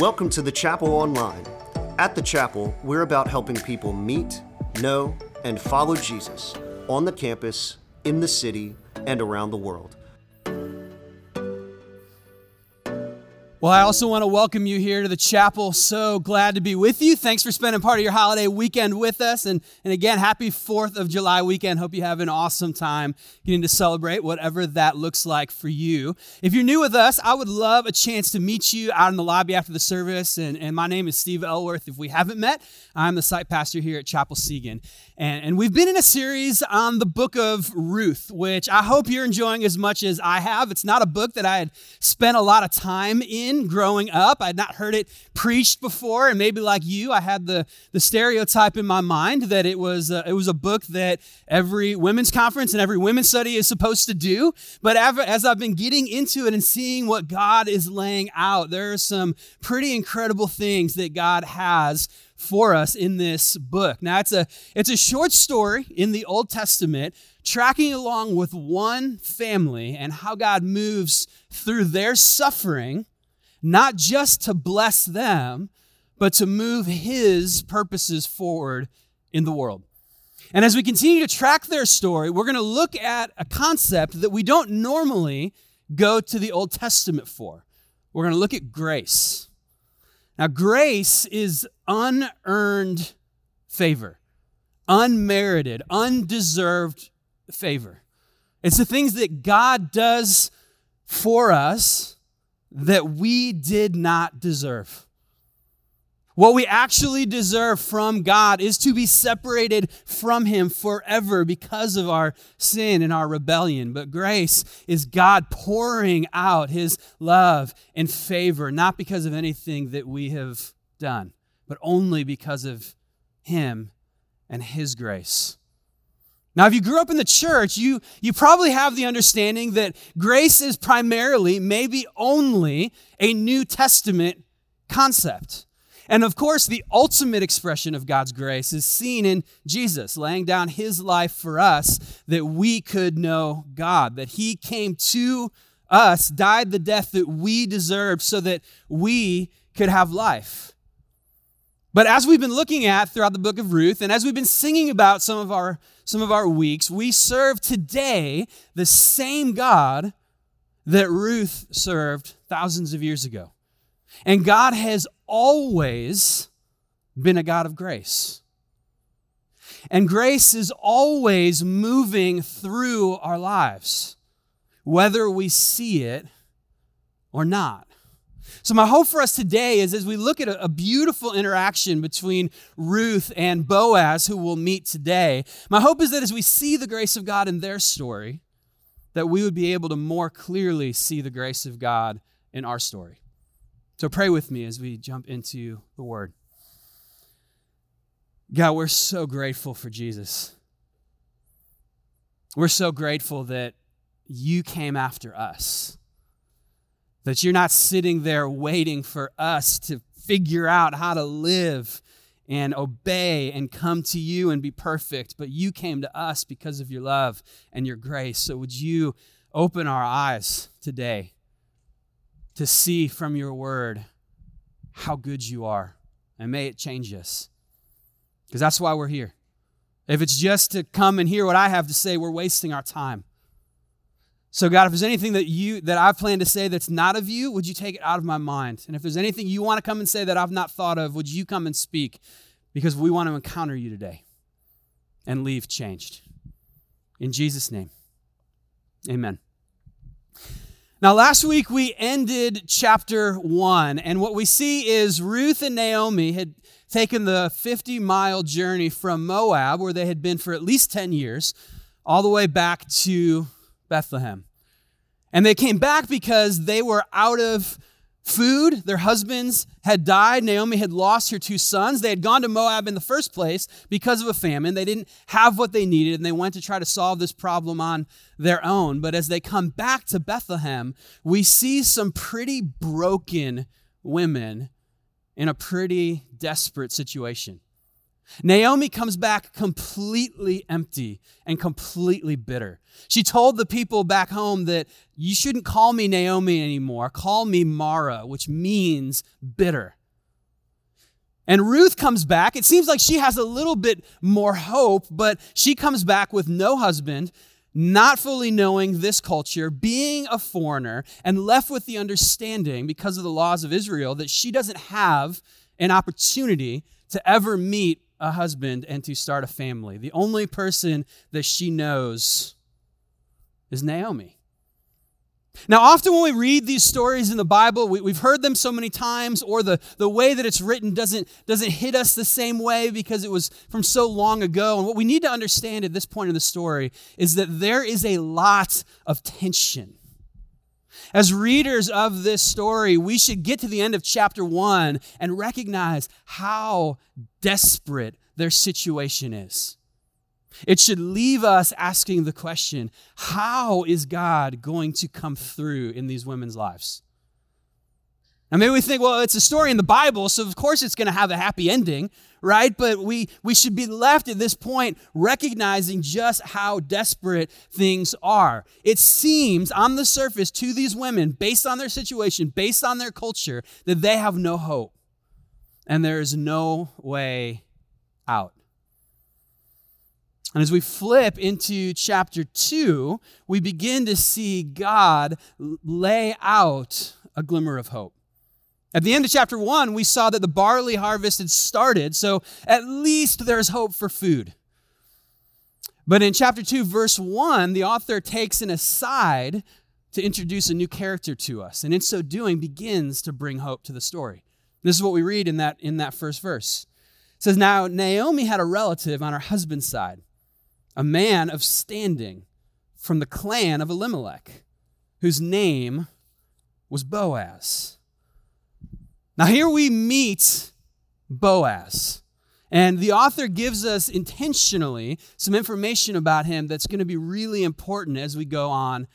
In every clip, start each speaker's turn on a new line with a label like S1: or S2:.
S1: Welcome to the Chapel Online. At the Chapel, we're about helping people meet, know, and follow Jesus on the campus, in the city, and around the world.
S2: Well, I also want to welcome you here to the chapel. So glad to be with you. Thanks for spending part of your holiday weekend with us. And, and again, happy 4th of July weekend. Hope you have an awesome time getting to celebrate whatever that looks like for you. If you're new with us, I would love a chance to meet you out in the lobby after the service. And, and my name is Steve Elworth. If we haven't met, I'm the site pastor here at Chapel Siegen. And, and we've been in a series on the book of Ruth, which I hope you're enjoying as much as I have. It's not a book that I had spent a lot of time in growing up. I'd not heard it preached before, and maybe like you, I had the, the stereotype in my mind that it was, a, it was a book that every women's conference and every women's study is supposed to do. But as I've been getting into it and seeing what God is laying out, there are some pretty incredible things that God has for us in this book. Now it's a it's a short story in the Old Testament tracking along with one family and how God moves through their suffering not just to bless them, but to move his purposes forward in the world. And as we continue to track their story, we're going to look at a concept that we don't normally go to the Old Testament for. We're going to look at grace. Now, grace is unearned favor, unmerited, undeserved favor. It's the things that God does for us that we did not deserve. What we actually deserve from God is to be separated from Him forever because of our sin and our rebellion. But grace is God pouring out His love and favor, not because of anything that we have done, but only because of Him and His grace. Now, if you grew up in the church, you, you probably have the understanding that grace is primarily, maybe only, a New Testament concept. And of course, the ultimate expression of God's grace is seen in Jesus, laying down his life for us that we could know God, that he came to us, died the death that we deserved so that we could have life. But as we've been looking at throughout the book of Ruth, and as we've been singing about some of our some of our weeks, we serve today the same God that Ruth served thousands of years ago. And God has always been a God of grace. And grace is always moving through our lives, whether we see it or not. So, my hope for us today is as we look at a, beautiful interaction between Ruth and Boaz, who we'll meet today, my hope is that as we see the grace of God in their story, that we would be able to more clearly see the grace of God in our story. So, pray with me as we jump into the Word. God, we're so grateful for Jesus. We're so grateful that you came after us that you're not sitting there waiting for us to figure out how to live and obey and come to you and be perfect, but you came to us because of your love and your grace. So would you open our eyes today to see from your word how good you are? And may it change us. Because that's why we're here. If it's just to come and hear what I have to say, we're wasting our time. So, God, if there's anything that you that I've planned to say that's not of you, would you take it out of my mind? And if there's anything you want to come and say that I've not thought of, would you come and speak? Because we want to encounter you today and leave changed. In Jesus' name. Amen. Now, last week we ended chapter one, and what we see is Ruth and Naomi had taken the 50 mile journey from Moab, where they had been for at least 10 years, all the way back to Bethlehem. And they came back because they were out of food. Their husbands had died. Naomi had lost her two sons. They had gone to Moab in the first place because of a famine. They didn't have what they needed, and they went to try to solve this problem on their own. But as they come back to Bethlehem, we see some pretty broken women in a pretty desperate situation. Naomi comes back completely empty and completely bitter. She told the people back home that you shouldn't call me Naomi anymore. Call me Mara, which means bitter. And Ruth comes back. It seems like she has a little bit more hope, but she comes back with no husband, not fully knowing this culture, being a foreigner, and left with the understanding, because of the laws of Israel, that she doesn't have an opportunity to ever meet a husband and to start a family. The only person that she knows is Naomi. Now, often when we read these stories in the Bible, we, have heard them so many times, or the, the way that it's written doesn't, doesn't hit us the same way because it was from so long ago. And what we need to understand at this point in the story is that there is a lot of tension as readers of this story, we should get to the end of chapter one and recognize how desperate their situation is. It should leave us asking the question how is God going to come through in these women's lives? And maybe we think, well, it's a story in the Bible, so of course it's going to have a happy ending, right? But we, we should be left at this point recognizing just how desperate things are. It seems on the surface to these women, based on their situation, based on their culture, that they have no hope and there is no way out. And as we flip into chapter 2, we begin to see God lay out a glimmer of hope. At the end of chapter one, we saw that the barley harvest had started, so at least there's hope for food. But in chapter 2, verse 1, the author takes an aside to introduce a new character to us, and in so doing, begins to bring hope to the story. This is what we read in that, in that first verse. It says, Now Naomi had a relative on her husband's side, a man of standing from the clan of Elimelech, whose name was Boaz. Now, here we meet Boaz. And the author gives us intentionally some information about him that's going to be really important as we go on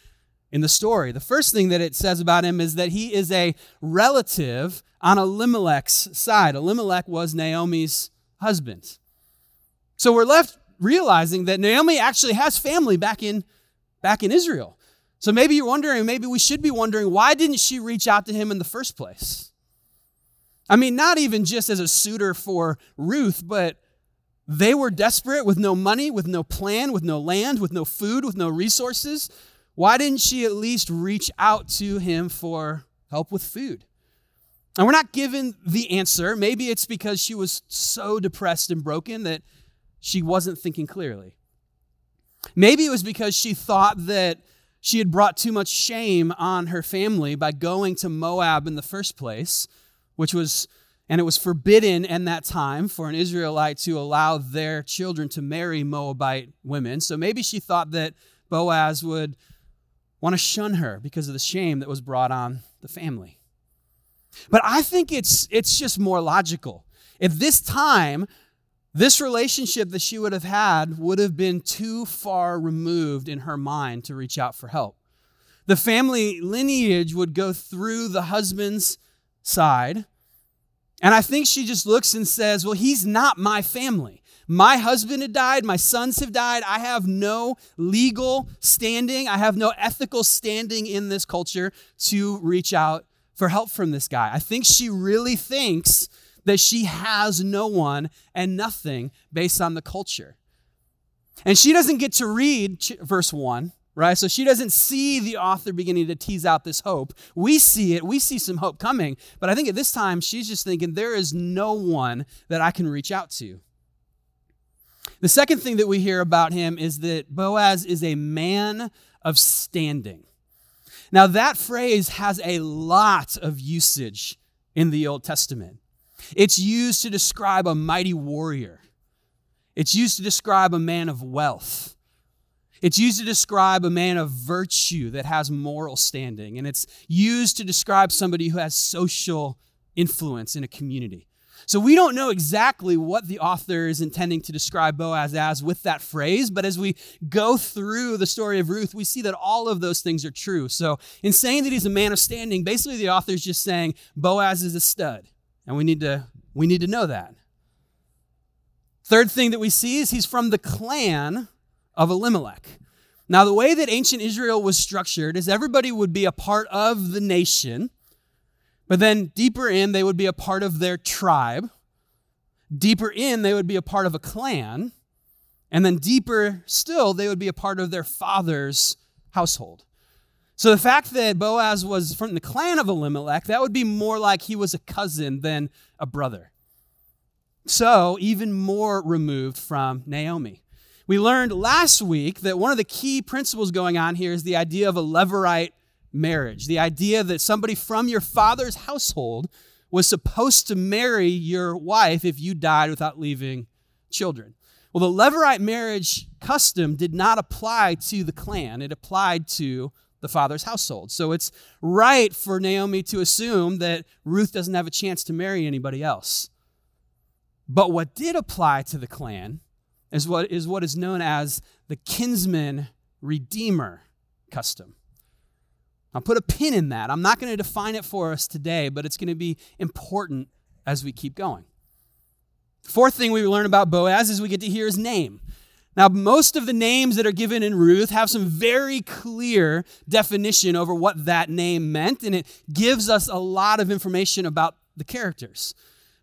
S2: in the story. The first thing that it says about him is that he is a relative on Elimelech's side. Elimelech was Naomi's husband. So we're left realizing that Naomi actually has family back in, back in Israel. So maybe you're wondering, maybe we should be wondering, why didn't she reach out to him in the first place? I mean, not even just as a suitor for Ruth, but they were desperate with no money, with no plan, with no land, with no food, with no resources. Why didn't she at least reach out to him for help with food? And we're not given the answer. Maybe it's because she was so depressed and broken that she wasn't thinking clearly. Maybe it was because she thought that she had brought too much shame on her family by going to Moab in the first place which was, and it was forbidden in that time for an Israelite to allow their children to marry Moabite women. So maybe she thought that Boaz would want to shun her because of the shame that was brought on the family. But I think it's, it's just more logical. If this time, this relationship that she would have had would have been too far removed in her mind to reach out for help. The family lineage would go through the husband's side. And I think she just looks and says, Well, he's not my family. My husband had died. My sons have died. I have no legal standing. I have no ethical standing in this culture to reach out for help from this guy. I think she really thinks that she has no one and nothing based on the culture. And she doesn't get to read verse 1 right? So she doesn't see the author beginning to tease out this hope. We see it, we see some hope coming, but I think at this time she's just thinking, there is no one that I can reach out to. The second thing that we hear about him is that Boaz is a man of standing. Now, that phrase has a lot of usage in the Old Testament. It's used to describe a mighty warrior, it's used to describe a man of wealth. It's used to describe a man of virtue that has moral standing, and it's used to describe somebody who has social influence in a community. So we don't know exactly what the author is intending to describe Boaz as with that phrase, but as we go through the story of Ruth, we see that all of those things are true. So in saying that he's a man of standing, basically the author is just saying Boaz is a stud, and we need to we need to know that. Third thing that we see is he's from the clan of Elimelech. Now, the way that ancient Israel was structured is everybody would be a part of the nation, but then deeper in, they would be a part of their tribe. Deeper in, they would be a part of a clan. And then deeper still, they would be a part of their father's household. So the fact that Boaz was from the clan of Elimelech, that would be more like he was a cousin than a brother. So, even more removed from Naomi. We learned last week that one of the key principles going on here is the idea of a levirate marriage, the idea that somebody from your father's household was supposed to marry your wife if you died without leaving children. Well, the levirate marriage custom did not apply to the clan, it applied to the father's household. So it's right for Naomi to assume that Ruth doesn't have a chance to marry anybody else. But what did apply to the clan is what is, what is known as the kinsman redeemer custom. I'll put a pin in that. I'm not going to define it for us today, but it's going to be important as we keep going. fourth thing we learn about Boaz is we get to hear his name. Now, most of the names that are given in Ruth have some very clear definition over what that name meant, and it gives us a lot of information about the characters.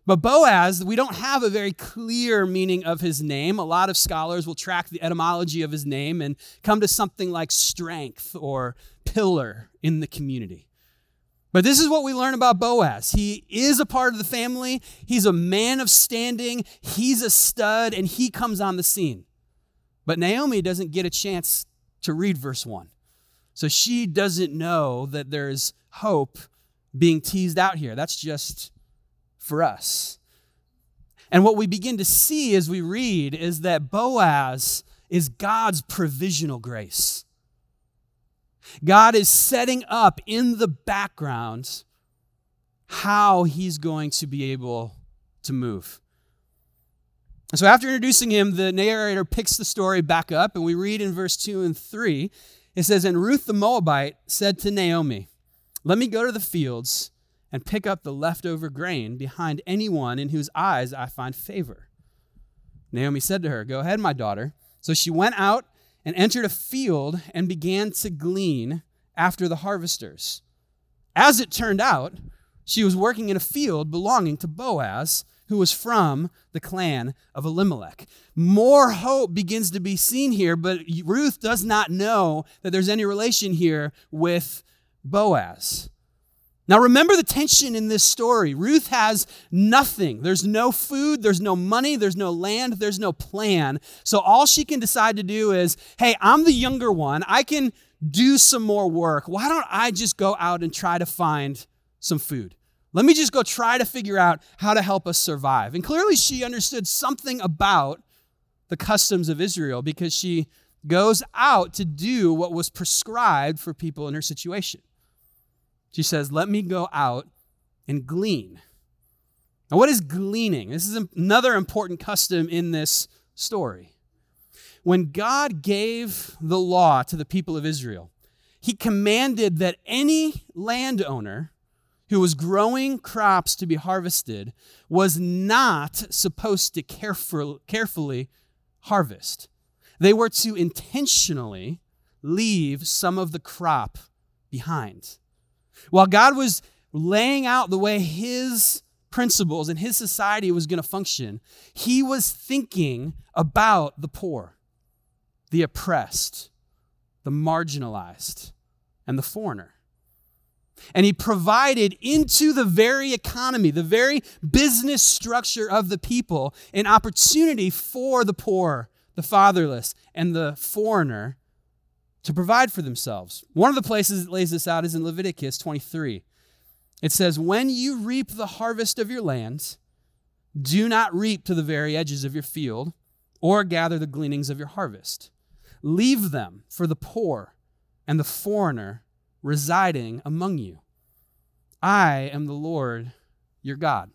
S2: But Boaz, we don't have a very clear meaning of his name. A lot of scholars will track the etymology of his name and come to something like strength or pillar in the community. But this is what we learn about Boaz. He is a part of the family, he's a man of standing, he's a stud, and he comes on the scene. But Naomi doesn't get a chance to read verse 1. So she doesn't know that there's hope being teased out here. That's just for us. And what we begin to see as we read is that Boaz is God's provisional grace. God is setting up in the background how he's going to be able to move. so, after introducing him, the narrator picks the story back up, and we read in verse 2 and 3. It says, And Ruth the Moabite said to Naomi, Let me go to the fields and pick up the leftover grain behind anyone in whose eyes I find favor. Naomi said to her, Go ahead, my daughter. So she went out and entered a field and began to glean after the harvesters. As it turned out, she was working in a field belonging to Boaz, who was from the clan of Elimelech. More hope begins to be seen here, but Ruth does not know that there's any relation here with Boaz. Now, remember the tension in this story. Ruth has nothing. There's no food, there's no money, there's no land, there's no plan. So, all she can decide to do is hey, I'm the younger one. I can do some more work. Why don't I just go out and try to find some food? Let me just go try to figure out how to help us survive. And clearly, she understood something about the customs of Israel because she goes out to do what was prescribed for people in her situation. She says, Let me go out and glean. Now, what is gleaning? This is another important custom in this story. When God gave the law to the people of Israel, he commanded that any landowner who was growing crops to be harvested was not supposed to careful, carefully harvest. They were to intentionally leave some of the crop behind. While God was laying out the way his principles and his society was going to function, he was thinking about the poor, the oppressed, the marginalized, and the foreigner. And he provided into the very economy, the very business structure of the people, an opportunity for the poor, the fatherless, and the foreigner to provide for themselves. One of the places that lays this out is in Leviticus 23. It says, When you reap the harvest of your lands, do not reap to the very edges of your field or gather the gleanings of your harvest. Leave them for the poor and the foreigner residing among you. I am the Lord your God.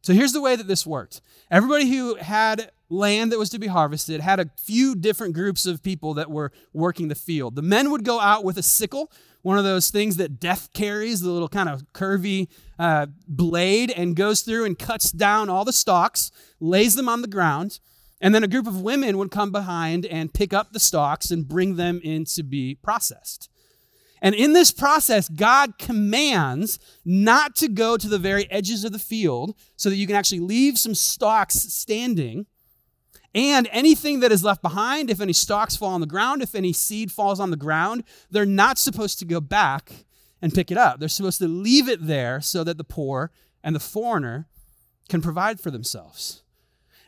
S2: So here's the way that this worked everybody who had land that was to be harvested had a few different groups of people that were working the field. The men would go out with a sickle, one of those things that death carries, the little kind of curvy uh, blade, and goes through and cuts down all the stalks, lays them on the ground. And then a group of women would come behind and pick up the stalks and bring them in to be processed. And in this process, God commands not to go to the very edges of the field so that you can actually leave some stalks standing. And anything that is left behind, if any stalks fall on the ground, if any seed falls on the ground, they're not supposed to go back and pick it up. They're supposed to leave it there so that the poor and the foreigner can provide for themselves.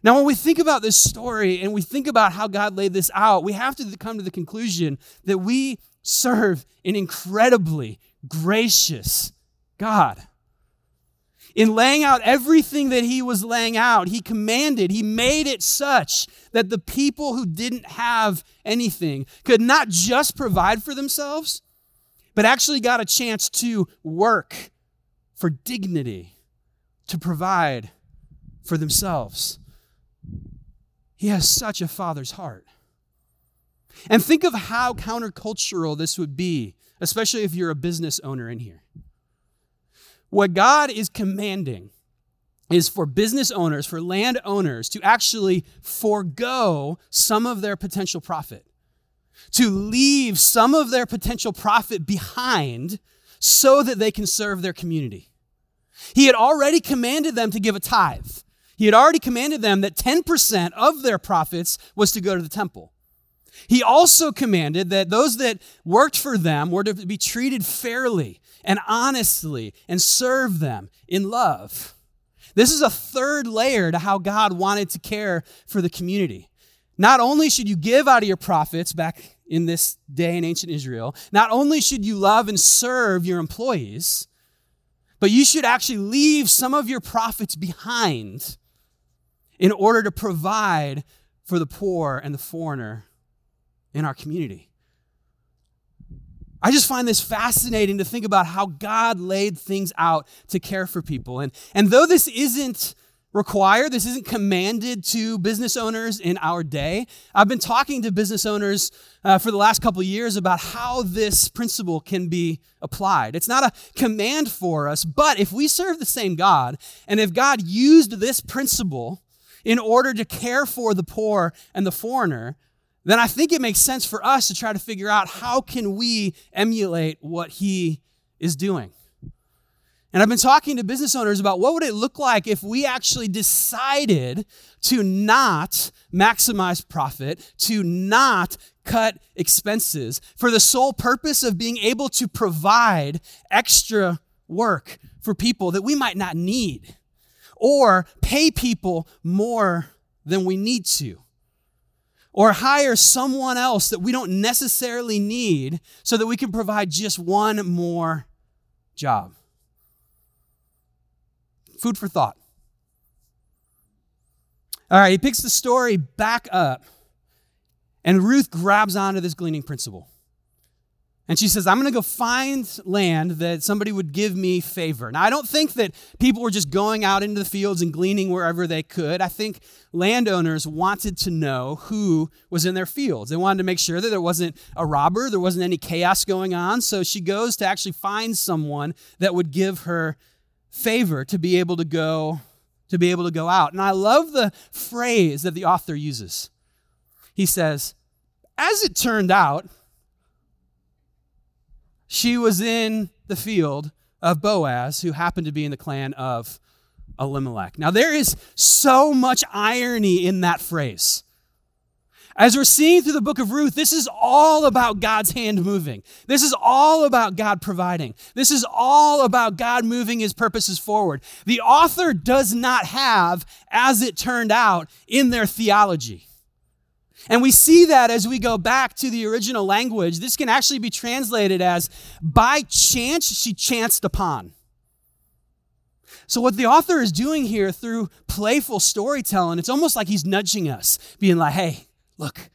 S2: Now, when we think about this story and we think about how God laid this out, we have to come to the conclusion that we serve an incredibly gracious God. In laying out everything that he was laying out, he commanded, he made it such that the people who didn't have anything could not just provide for themselves, but actually got a chance to work for dignity, to provide for themselves. He has such a father's heart. And think of how countercultural this would be, especially if you're a business owner in here. What God is commanding is for business owners, for land owners to actually forego some of their potential profit, to leave some of their potential profit behind so that they can serve their community. He had already commanded them to give a tithe. He had already commanded them that 10% of their profits was to go to the temple. He also commanded that those that worked for them were to be treated fairly and honestly and serve them in love. This is a third layer to how God wanted to care for the community. Not only should you give out of your profits back in this day in ancient Israel, not only should you love and serve your employees, but you should actually leave some of your profits behind in order to provide for the poor and the foreigner in our community. I just find this fascinating to think about how God laid things out to care for people. And, and though this isn't required, this isn't commanded to business owners in our day, I've been talking to business owners uh, for the last couple years about how this principle can be applied. It's not a command for us, but if we serve the same God, and if God used this principle in order to care for the poor and the foreigner, then I think it makes sense for us to try to figure out how can we emulate what he is doing. And I've been talking to business owners about what would it look like if we actually decided to not maximize profit, to not cut expenses for the sole purpose of being able to provide extra work for people that we might not need or pay people more than we need to, or hire someone else that we don't necessarily need so that we can provide just one more job. Food for thought. All right, he picks the story back up, and Ruth grabs onto this gleaning principle. And she says, I'm going to go find land that somebody would give me favor. Now, I don't think that people were just going out into the fields and gleaning wherever they could. I think landowners wanted to know who was in their fields. They wanted to make sure that there wasn't a robber, there wasn't any chaos going on. So she goes to actually find someone that would give her favor to be able to go to be able to go out. And I love the phrase that the author uses. He says, "As it turned out, she was in the field of Boaz, who happened to be in the clan of Elimelech. Now, there is so much irony in that phrase. As we're seeing through the book of Ruth, this is all about God's hand moving. This is all about God providing. This is all about God moving his purposes forward. The author does not have, as it turned out, in their theology. And we see that as we go back to the original language. This can actually be translated as by chance she chanced upon. So, what the author is doing here through playful storytelling, it's almost like he's nudging us, being like, hey, look,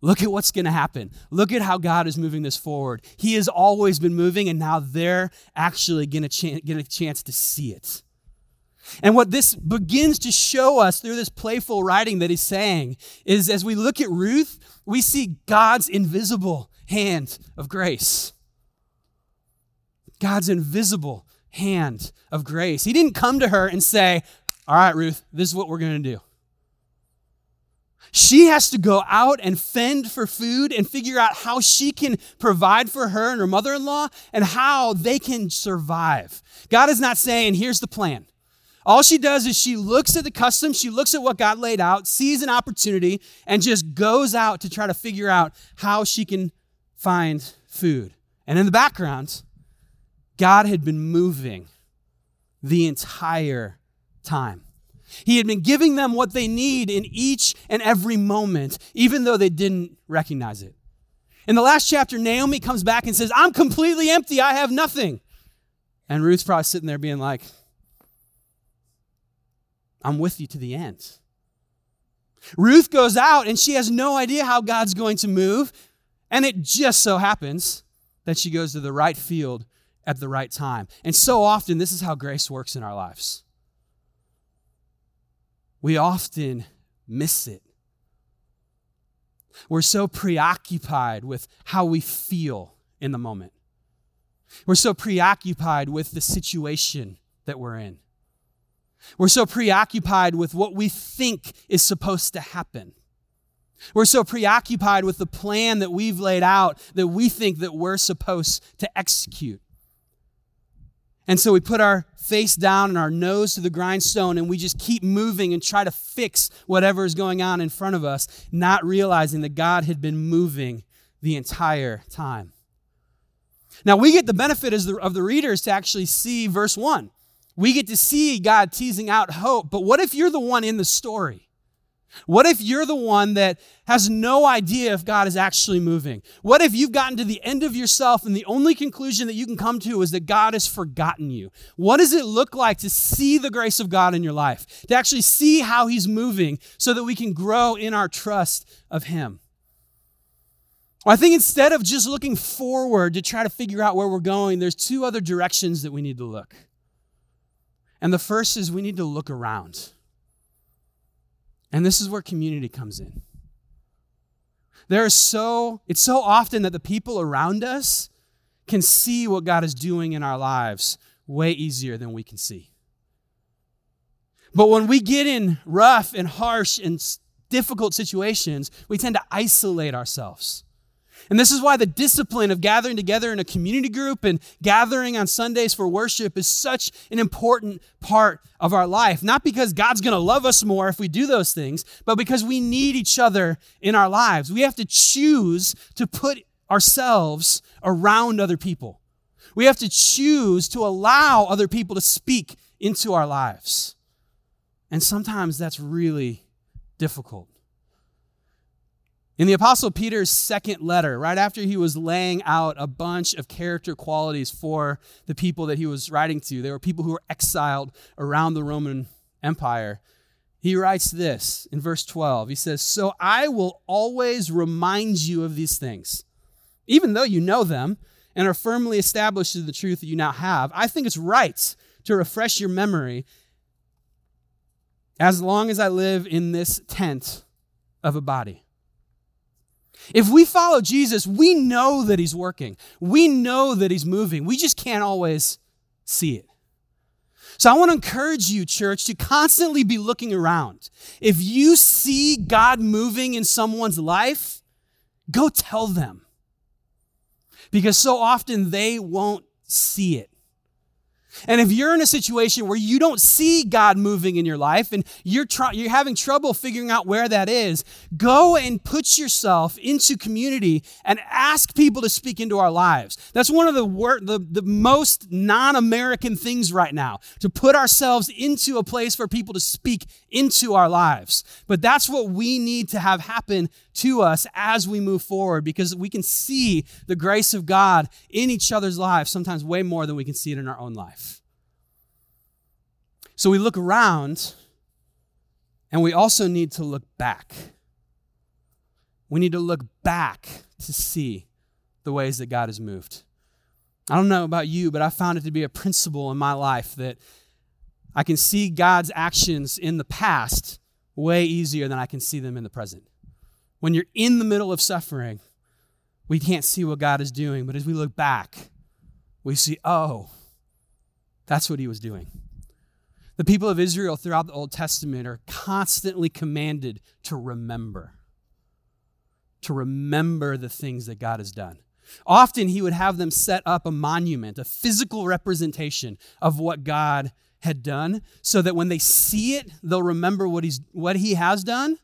S2: look at what's going to happen. Look at how God is moving this forward. He has always been moving, and now they're actually going to get a chance to see it. And what this begins to show us through this playful writing that he's saying is as we look at Ruth, we see God's invisible hand of grace. God's invisible hand of grace. He didn't come to her and say, All right, Ruth, this is what we're going to do. She has to go out and fend for food and figure out how she can provide for her and her mother in law and how they can survive. God is not saying, Here's the plan. All she does is she looks at the custom, she looks at what God laid out, sees an opportunity, and just goes out to try to figure out how she can find food. And in the background, God had been moving the entire time. He had been giving them what they need in each and every moment, even though they didn't recognize it. In the last chapter, Naomi comes back and says, I'm completely empty. I have nothing. And Ruth's probably sitting there being like, I'm with you to the end. Ruth goes out and she has no idea how God's going to move. And it just so happens that she goes to the right field at the right time. And so often, this is how grace works in our lives. We often miss it. We're so preoccupied with how we feel in the moment. We're so preoccupied with the situation that we're in. We're so preoccupied with what we think is supposed to happen. We're so preoccupied with the plan that we've laid out that we think that we're supposed to execute. And so we put our face down and our nose to the grindstone and we just keep moving and try to fix whatever is going on in front of us, not realizing that God had been moving the entire time. Now, we get the benefit of the readers to actually see verse 1. We get to see God teasing out hope, but what if you're the one in the story? What if you're the one that has no idea if God is actually moving? What if you've gotten to the end of yourself and the only conclusion that you can come to is that God has forgotten you? What does it look like to see the grace of God in your life? To actually see how He's moving so that we can grow in our trust of Him? Well, I think instead of just looking forward to try to figure out where we're going, there's two other directions that we need to look. And the first is we need to look around. And this is where community comes in. There is so, it's so often that the people around us can see what God is doing in our lives way easier than we can see. But when we get in rough and harsh and difficult situations, we tend to isolate ourselves. And this is why the discipline of gathering together in a community group and gathering on Sundays for worship is such an important part of our life. Not because God's going to love us more if we do those things, but because we need each other in our lives. We have to choose to put ourselves around other people. We have to choose to allow other people to speak into our lives. And sometimes that's really difficult. In the Apostle Peter's second letter, right after he was laying out a bunch of character qualities for the people that he was writing to, they were people who were exiled around the Roman Empire. He writes this in verse 12. He says, So I will always remind you of these things, even though you know them and are firmly established in the truth that you now have. I think it's right to refresh your memory as long as I live in this tent of a body. If we follow Jesus, we know that he's working. We know that he's moving. We just can't always see it. So I want to encourage you, church, to constantly be looking around. If you see God moving in someone's life, go tell them. Because so often they won't see it. And if you're in a situation where you don't see God moving in your life and you're, you're having trouble figuring out where that is, go and put yourself into community and ask people to speak into our lives. That's one of the, wor- the, the most non American things right now, to put ourselves into a place for people to speak into our lives. But that's what we need to have happen to us as we move forward because we can see the grace of God in each other's lives sometimes way more than we can see it in our own life. So we look around and we also need to look back. We need to look back to see the ways that God has moved. I don't know about you, but I found it to be a principle in my life that I can see God's actions in the past way easier than I can see them in the present. When you're in the middle of suffering, we can't see what God is doing, but as we look back, we see, oh, that's what he was doing. The people of Israel throughout the Old Testament are constantly commanded to remember, to remember the things that God has done. Often he would have them set up a monument, a physical representation of what God had done, so that when they see it, they'll remember what, he's, what he has done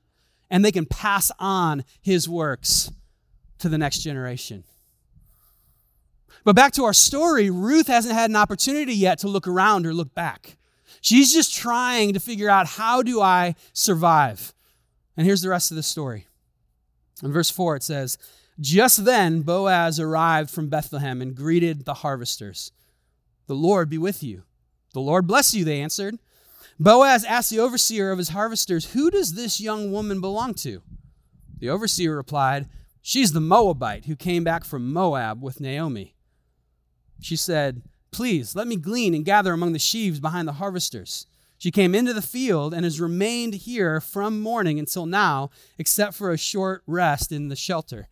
S2: and they can pass on his works to the next generation. But back to our story, Ruth hasn't had an opportunity yet to look around or look back. She's just trying to figure out how do I survive? And here's the rest of the story. In verse 4, it says, Just then Boaz arrived from Bethlehem and greeted the harvesters. The Lord be with you. The Lord bless you, they answered. Boaz asked the overseer of his harvesters, Who does this young woman belong to? The overseer replied, She's the Moabite who came back from Moab with Naomi. She said, Please let me glean and gather among the sheaves behind the harvesters. She came into the field and has remained here from morning until now, except for a short rest in the shelter.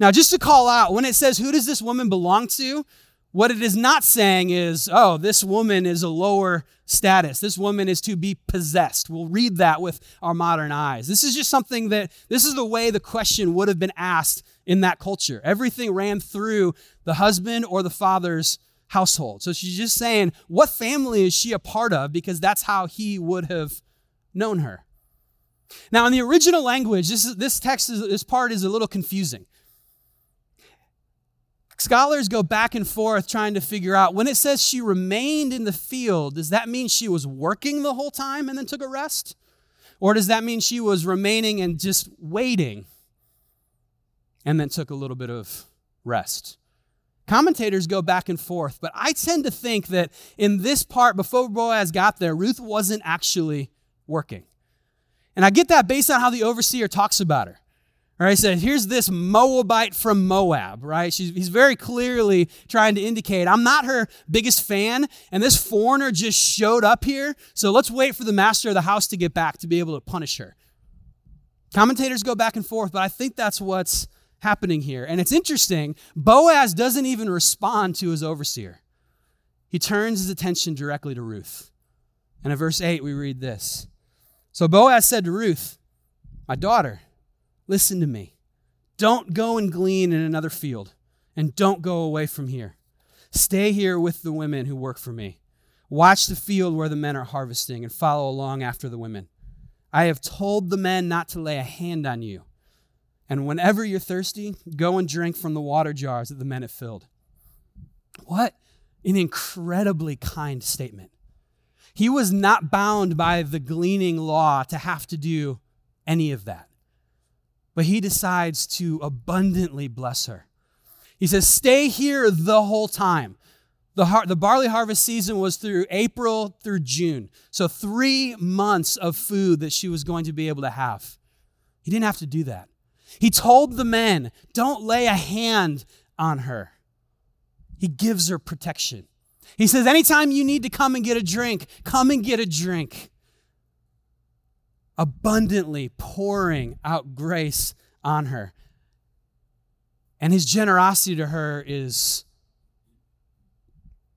S2: Now, just to call out, when it says, Who does this woman belong to? What it is not saying is, oh, this woman is a lower status. This woman is to be possessed. We'll read that with our modern eyes. This is just something that, this is the way the question would have been asked in that culture. Everything ran through the husband or the father's household. So she's just saying, what family is she a part of? Because that's how he would have known her. Now, in the original language, this, is, this text, is, this part is a little confusing. Scholars go back and forth trying to figure out when it says she remained in the field, does that mean she was working the whole time and then took a rest? Or does that mean she was remaining and just waiting and then took a little bit of rest? Commentators go back and forth, but I tend to think that in this part, before Boaz got there, Ruth wasn't actually working. And I get that based on how the overseer talks about her. All right, he said, here's this Moabite from Moab, right? She's, he's very clearly trying to indicate, I'm not her biggest fan, and this foreigner just showed up here, so let's wait for the master of the house to get back to be able to punish her. Commentators go back and forth, but I think that's what's happening here. And it's interesting, Boaz doesn't even respond to his overseer. He turns his attention directly to Ruth. And in verse 8, we read this So Boaz said to Ruth, My daughter, Listen to me. Don't go and glean in another field, and don't go away from here. Stay here with the women who work for me. Watch the field where the men are harvesting and follow along after the women. I have told the men not to lay a hand on you. And whenever you're thirsty, go and drink from the water jars that the men have filled. What an incredibly kind statement. He was not bound by the gleaning law to have to do any of that. But he decides to abundantly bless her. He says, Stay here the whole time. The, har- the barley harvest season was through April through June. So, three months of food that she was going to be able to have. He didn't have to do that. He told the men, Don't lay a hand on her. He gives her protection. He says, Anytime you need to come and get a drink, come and get a drink abundantly pouring out grace on her. And his generosity to her is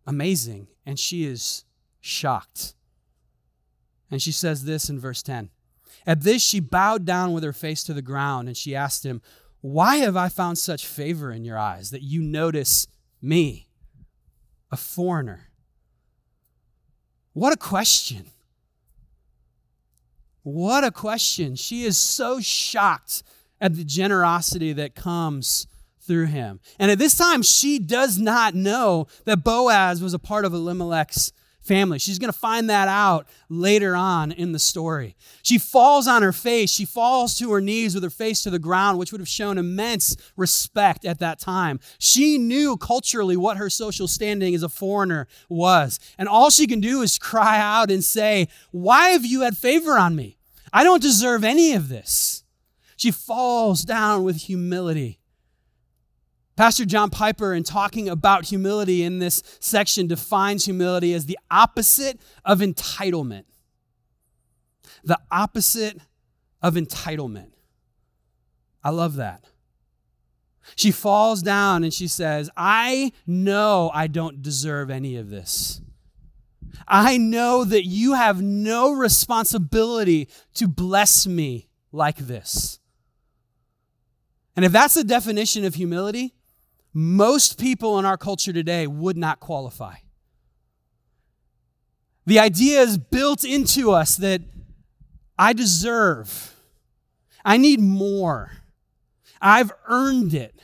S2: amazing, and she is shocked. And she says this in verse 10. At this, she bowed down with her face to the ground, and she asked him, Why have I found such favor in your eyes that you notice me, a foreigner? What a question. What a question. She is so shocked at the generosity that comes through him. And at this time, she does not know that Boaz was a part of Elimelech's family. She's going to find that out later on in the story. She falls on her face. She falls to her knees with her face to the ground, which would have shown immense respect at that time. She knew culturally what her social standing as a foreigner was. And all she can do is cry out and say, Why have you had favor on me? I don't deserve any of this. She falls down with humility Pastor John Piper, in talking about humility in this section, defines humility as the opposite of entitlement. The opposite of entitlement. I love that. She falls down and she says, I know I don't deserve any of this. I know that you have no responsibility to bless me like this. And if that's the definition of humility, most people in our culture today would not qualify. The idea is built into us that I deserve, I need more, I've earned it.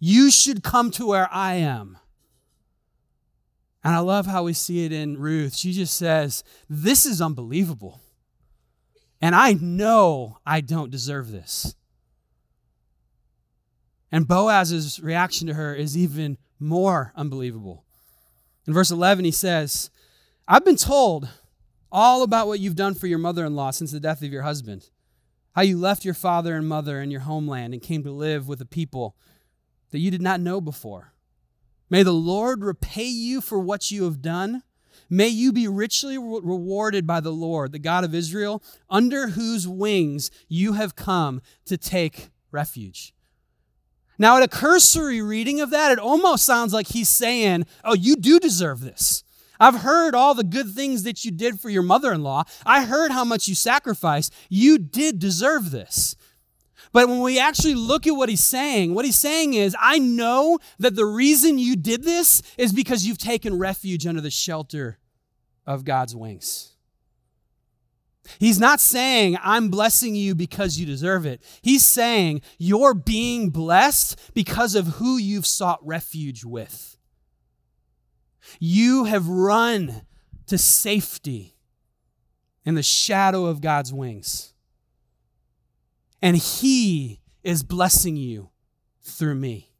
S2: You should come to where I am. And I love how we see it in Ruth. She just says, This is unbelievable. And I know I don't deserve this. And Boaz's reaction to her is even more unbelievable. In verse 11, he says, I've been told all about what you've done for your mother in law since the death of your husband, how you left your father and mother and your homeland and came to live with a people that you did not know before. May the Lord repay you for what you have done. May you be richly rewarded by the Lord, the God of Israel, under whose wings you have come to take refuge. Now, at a cursory reading of that, it almost sounds like he's saying, Oh, you do deserve this. I've heard all the good things that you did for your mother in law. I heard how much you sacrificed. You did deserve this. But when we actually look at what he's saying, what he's saying is, I know that the reason you did this is because you've taken refuge under the shelter of God's wings. He's not saying, I'm blessing you because you deserve it. He's saying, you're being blessed because of who you've sought refuge with. You have run to safety in the shadow of God's wings. And He is blessing you through me.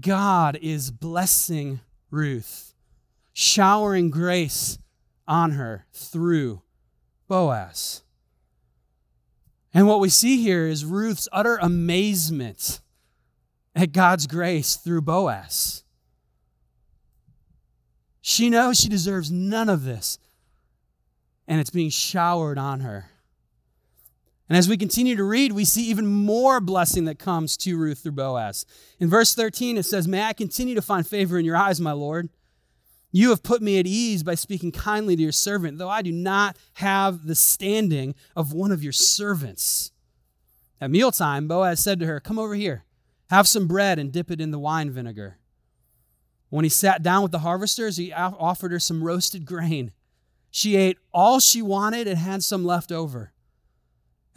S2: God is blessing Ruth, showering grace on her through Boaz. And what we see here is Ruth's utter amazement at God's grace through Boaz. She knows she deserves none of this, and it's being showered on her. And as we continue to read, we see even more blessing that comes to Ruth through Boaz. In verse 13, it says, May I continue to find favor in your eyes, my Lord. You have put me at ease by speaking kindly to your servant, though I do not have the standing of one of your servants. At mealtime, Boaz said to her, Come over here, have some bread and dip it in the wine vinegar. When he sat down with the harvesters, he offered her some roasted grain. She ate all she wanted and had some left over.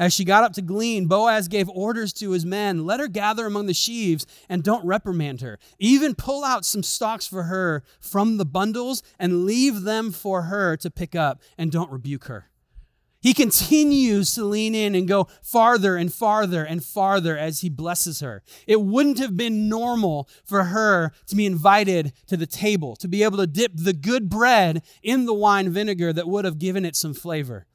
S2: As she got up to glean, Boaz gave orders to his men let her gather among the sheaves and don't reprimand her. Even pull out some stalks for her from the bundles and leave them for her to pick up and don't rebuke her. He continues to lean in and go farther and farther and farther as he blesses her. It wouldn't have been normal for her to be invited to the table, to be able to dip the good bread in the wine vinegar that would have given it some flavor.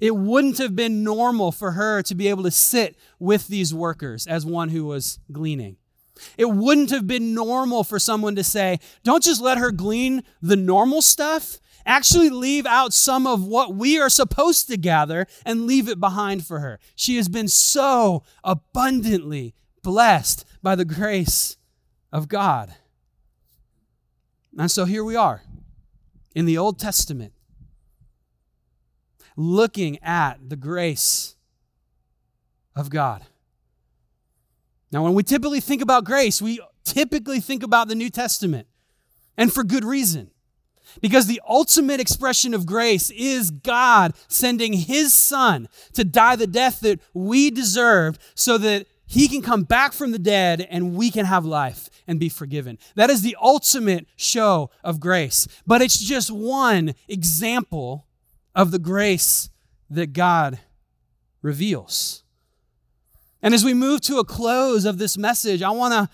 S2: It wouldn't have been normal for her to be able to sit with these workers as one who was gleaning. It wouldn't have been normal for someone to say, don't just let her glean the normal stuff. Actually, leave out some of what we are supposed to gather and leave it behind for her. She has been so abundantly blessed by the grace of God. And so here we are in the Old Testament looking at the grace of God. Now, when we typically think about grace, we typically think about the New Testament, and for good reason. Because the ultimate expression of grace is God sending His Son to die the death that we deserved so that He can come back from the dead and we can have life and be forgiven. That is the ultimate show of grace. But it's just one example of the grace that God reveals. And as we move to a close of this message, I want to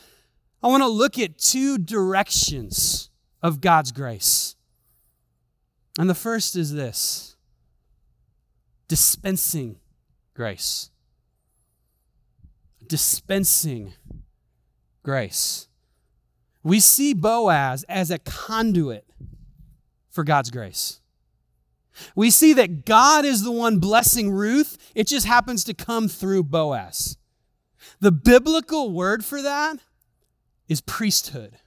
S2: I want to look at two directions of God's grace. And the first is this dispensing grace. dispensing grace. We see Boaz as a conduit for God's grace. We see that God is the one blessing Ruth, it just happens to come through Boaz. The biblical word for that is priesthood.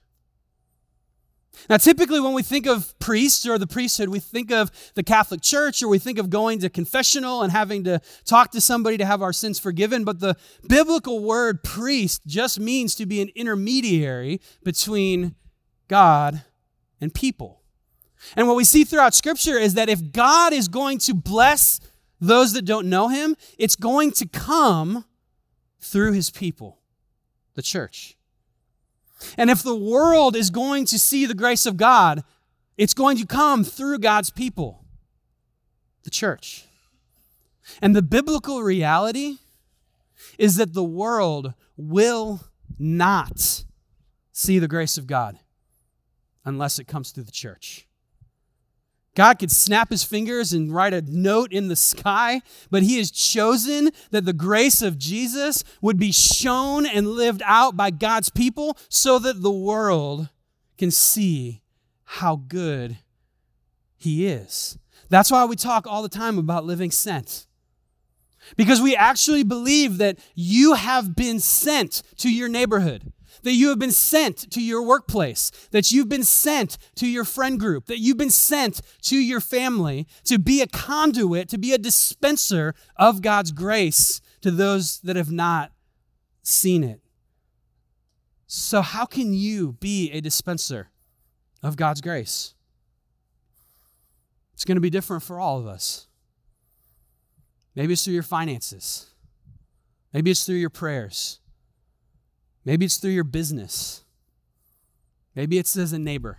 S2: Now, typically, when we think of priests or the priesthood, we think of the Catholic Church or we think of going to confessional and having to talk to somebody to have our sins forgiven. But the biblical word priest just means to be an intermediary between God and people. And what we see throughout Scripture is that if God is going to bless those that don't know Him, it's going to come through His people, the church. And if the world is going to see the grace of God, it's going to come through God's people, the church. And the biblical reality is that the world will not see the grace of God unless it comes through the church. God could snap his fingers and write a note in the sky, but he has chosen that the grace of Jesus would be shown and lived out by God's people so that the world can see how good he is. That's why we talk all the time about living sent. Because we actually believe that you have been sent to your neighborhood that you have been sent to your workplace, that you've been sent to your friend group, that you've been sent to your family to be a conduit, to be a dispenser of God's grace to those that have not seen it. So, how can you be a dispenser of God's grace? It's going to be different for all of us. Maybe it's through your finances. Maybe it's through your prayers. Maybe it's through your business. Maybe it's as a neighbor.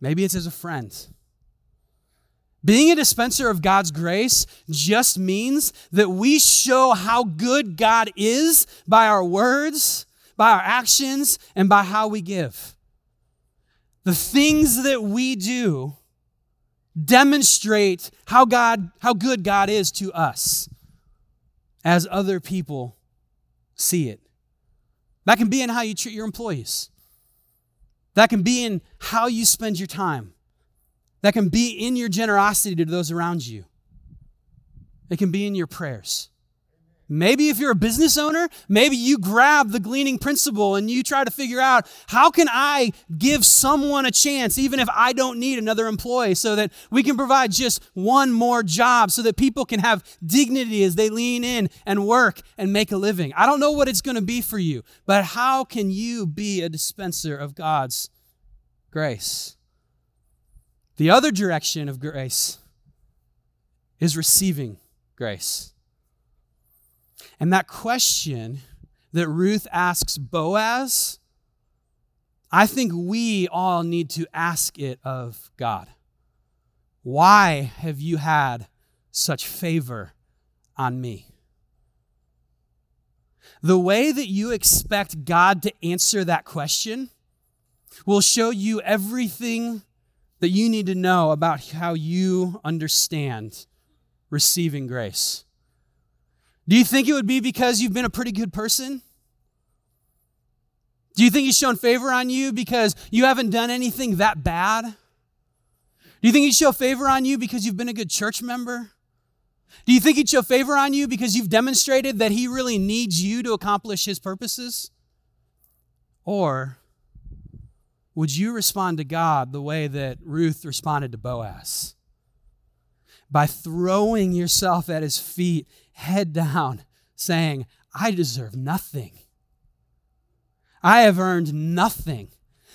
S2: Maybe it's as a friend. Being a dispenser of God's grace just means that we show how good God is by our words, by our actions, and by how we give. The things that we do demonstrate how God how good God is to us as other people see it. That can be in how you treat your employees. That can be in how you spend your time. That can be in your generosity to those around you. It can be in your prayers. Maybe if you're a business owner, maybe you grab the gleaning principle and you try to figure out how can I give someone a chance even if I don't need another employee so that we can provide just one more job so that people can have dignity as they lean in and work and make a living. I don't know what it's going to be for you, but how can you be a dispenser of God's grace? The other direction of grace is receiving grace. And that question that Ruth asks Boaz, I think we all need to ask it of God. Why have you had such favor on me? The way that you expect God to answer that question will show you everything that you need to know about how you understand receiving grace. Do you think it would be because you've been a pretty good person? Do you think he's shown favor on you because you haven't done anything that bad? Do you think he'd show favor on you because you've been a good church member? Do you think he'd show favor on you because you've demonstrated that he really needs you to accomplish his purposes? Or would you respond to God the way that Ruth responded to Boaz? By throwing yourself at his feet head down, saying, I deserve nothing. I have earned nothing.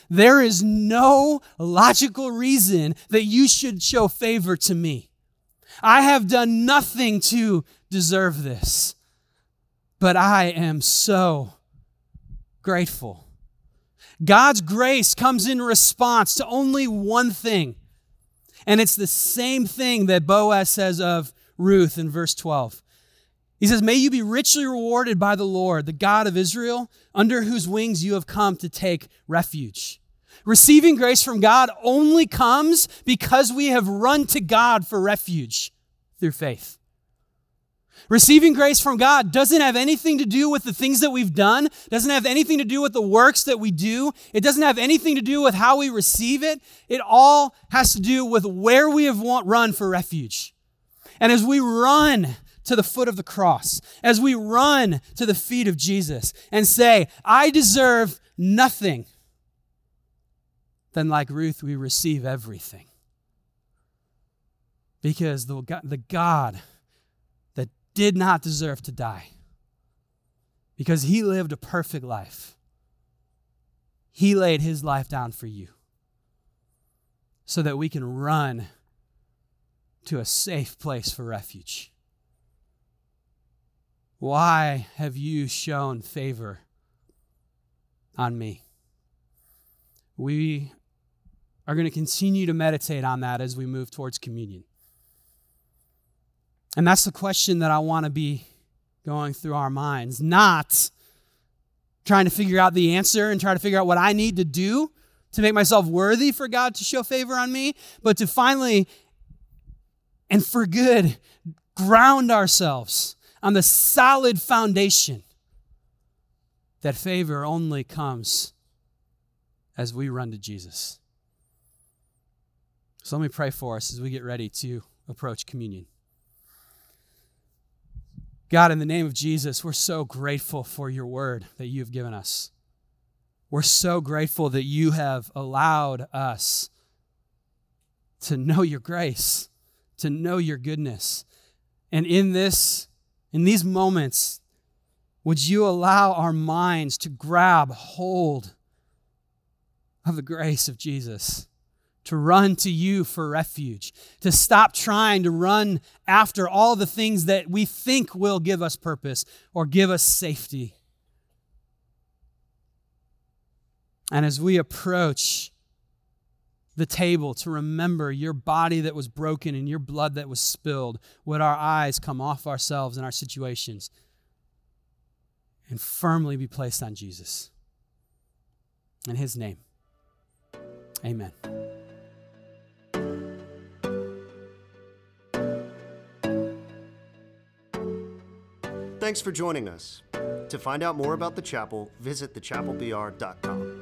S2: There is no logical reason that you should show favor to me. I have done nothing to deserve this, but I am so grateful. God's grace comes in response to only one thing, and it's the same thing that Boaz says of Ruth in verse 12. He says, May you be richly rewarded by the Lord, the God of Israel, under whose wings you have come to take refuge. Receiving grace from God only comes because we have run to God for refuge through faith. Receiving grace from God doesn't have anything to do with the things that we've done, doesn't have anything to do with the works that we do. It doesn't have anything to do with how we receive it. It all has to do with where we have run for refuge. And as we run to the foot of the cross, as we run to the feet of Jesus and say, I deserve nothing, then like Ruth, we receive everything. Because the, the God that did not deserve to die because he lived a perfect life. He laid his life down for you so that we can run to a safe place for refuge. Why have you shown favor on me? We are going to continue to meditate on that as we move towards communion. And that's the question that I want to be going through our minds, not trying to figure out the answer and try to figure out what I need to do to make myself worthy for God to show favor on me, but to finally and for good ground ourselves on the solid foundation that favor only comes as we run to Jesus. So let me pray for us as we get ready to approach communion. God, in the name of Jesus, we're so grateful for your word that you've given us. We're so grateful that you have allowed us to know your grace, to know your goodness. And in this in these moments, would you allow our minds to grab hold of the grace of Jesus? to run to you for refuge, to stop trying to run after all the things that we think will give us purpose or give us safety. And as we approach the table to remember your body that was broken and your blood that was spilled, would our eyes come off ourselves and our situations and firmly be placed on Jesus. In his name, amen.
S1: Thanks for joining us. To find out more about the chapel, visit thechapelbr.com.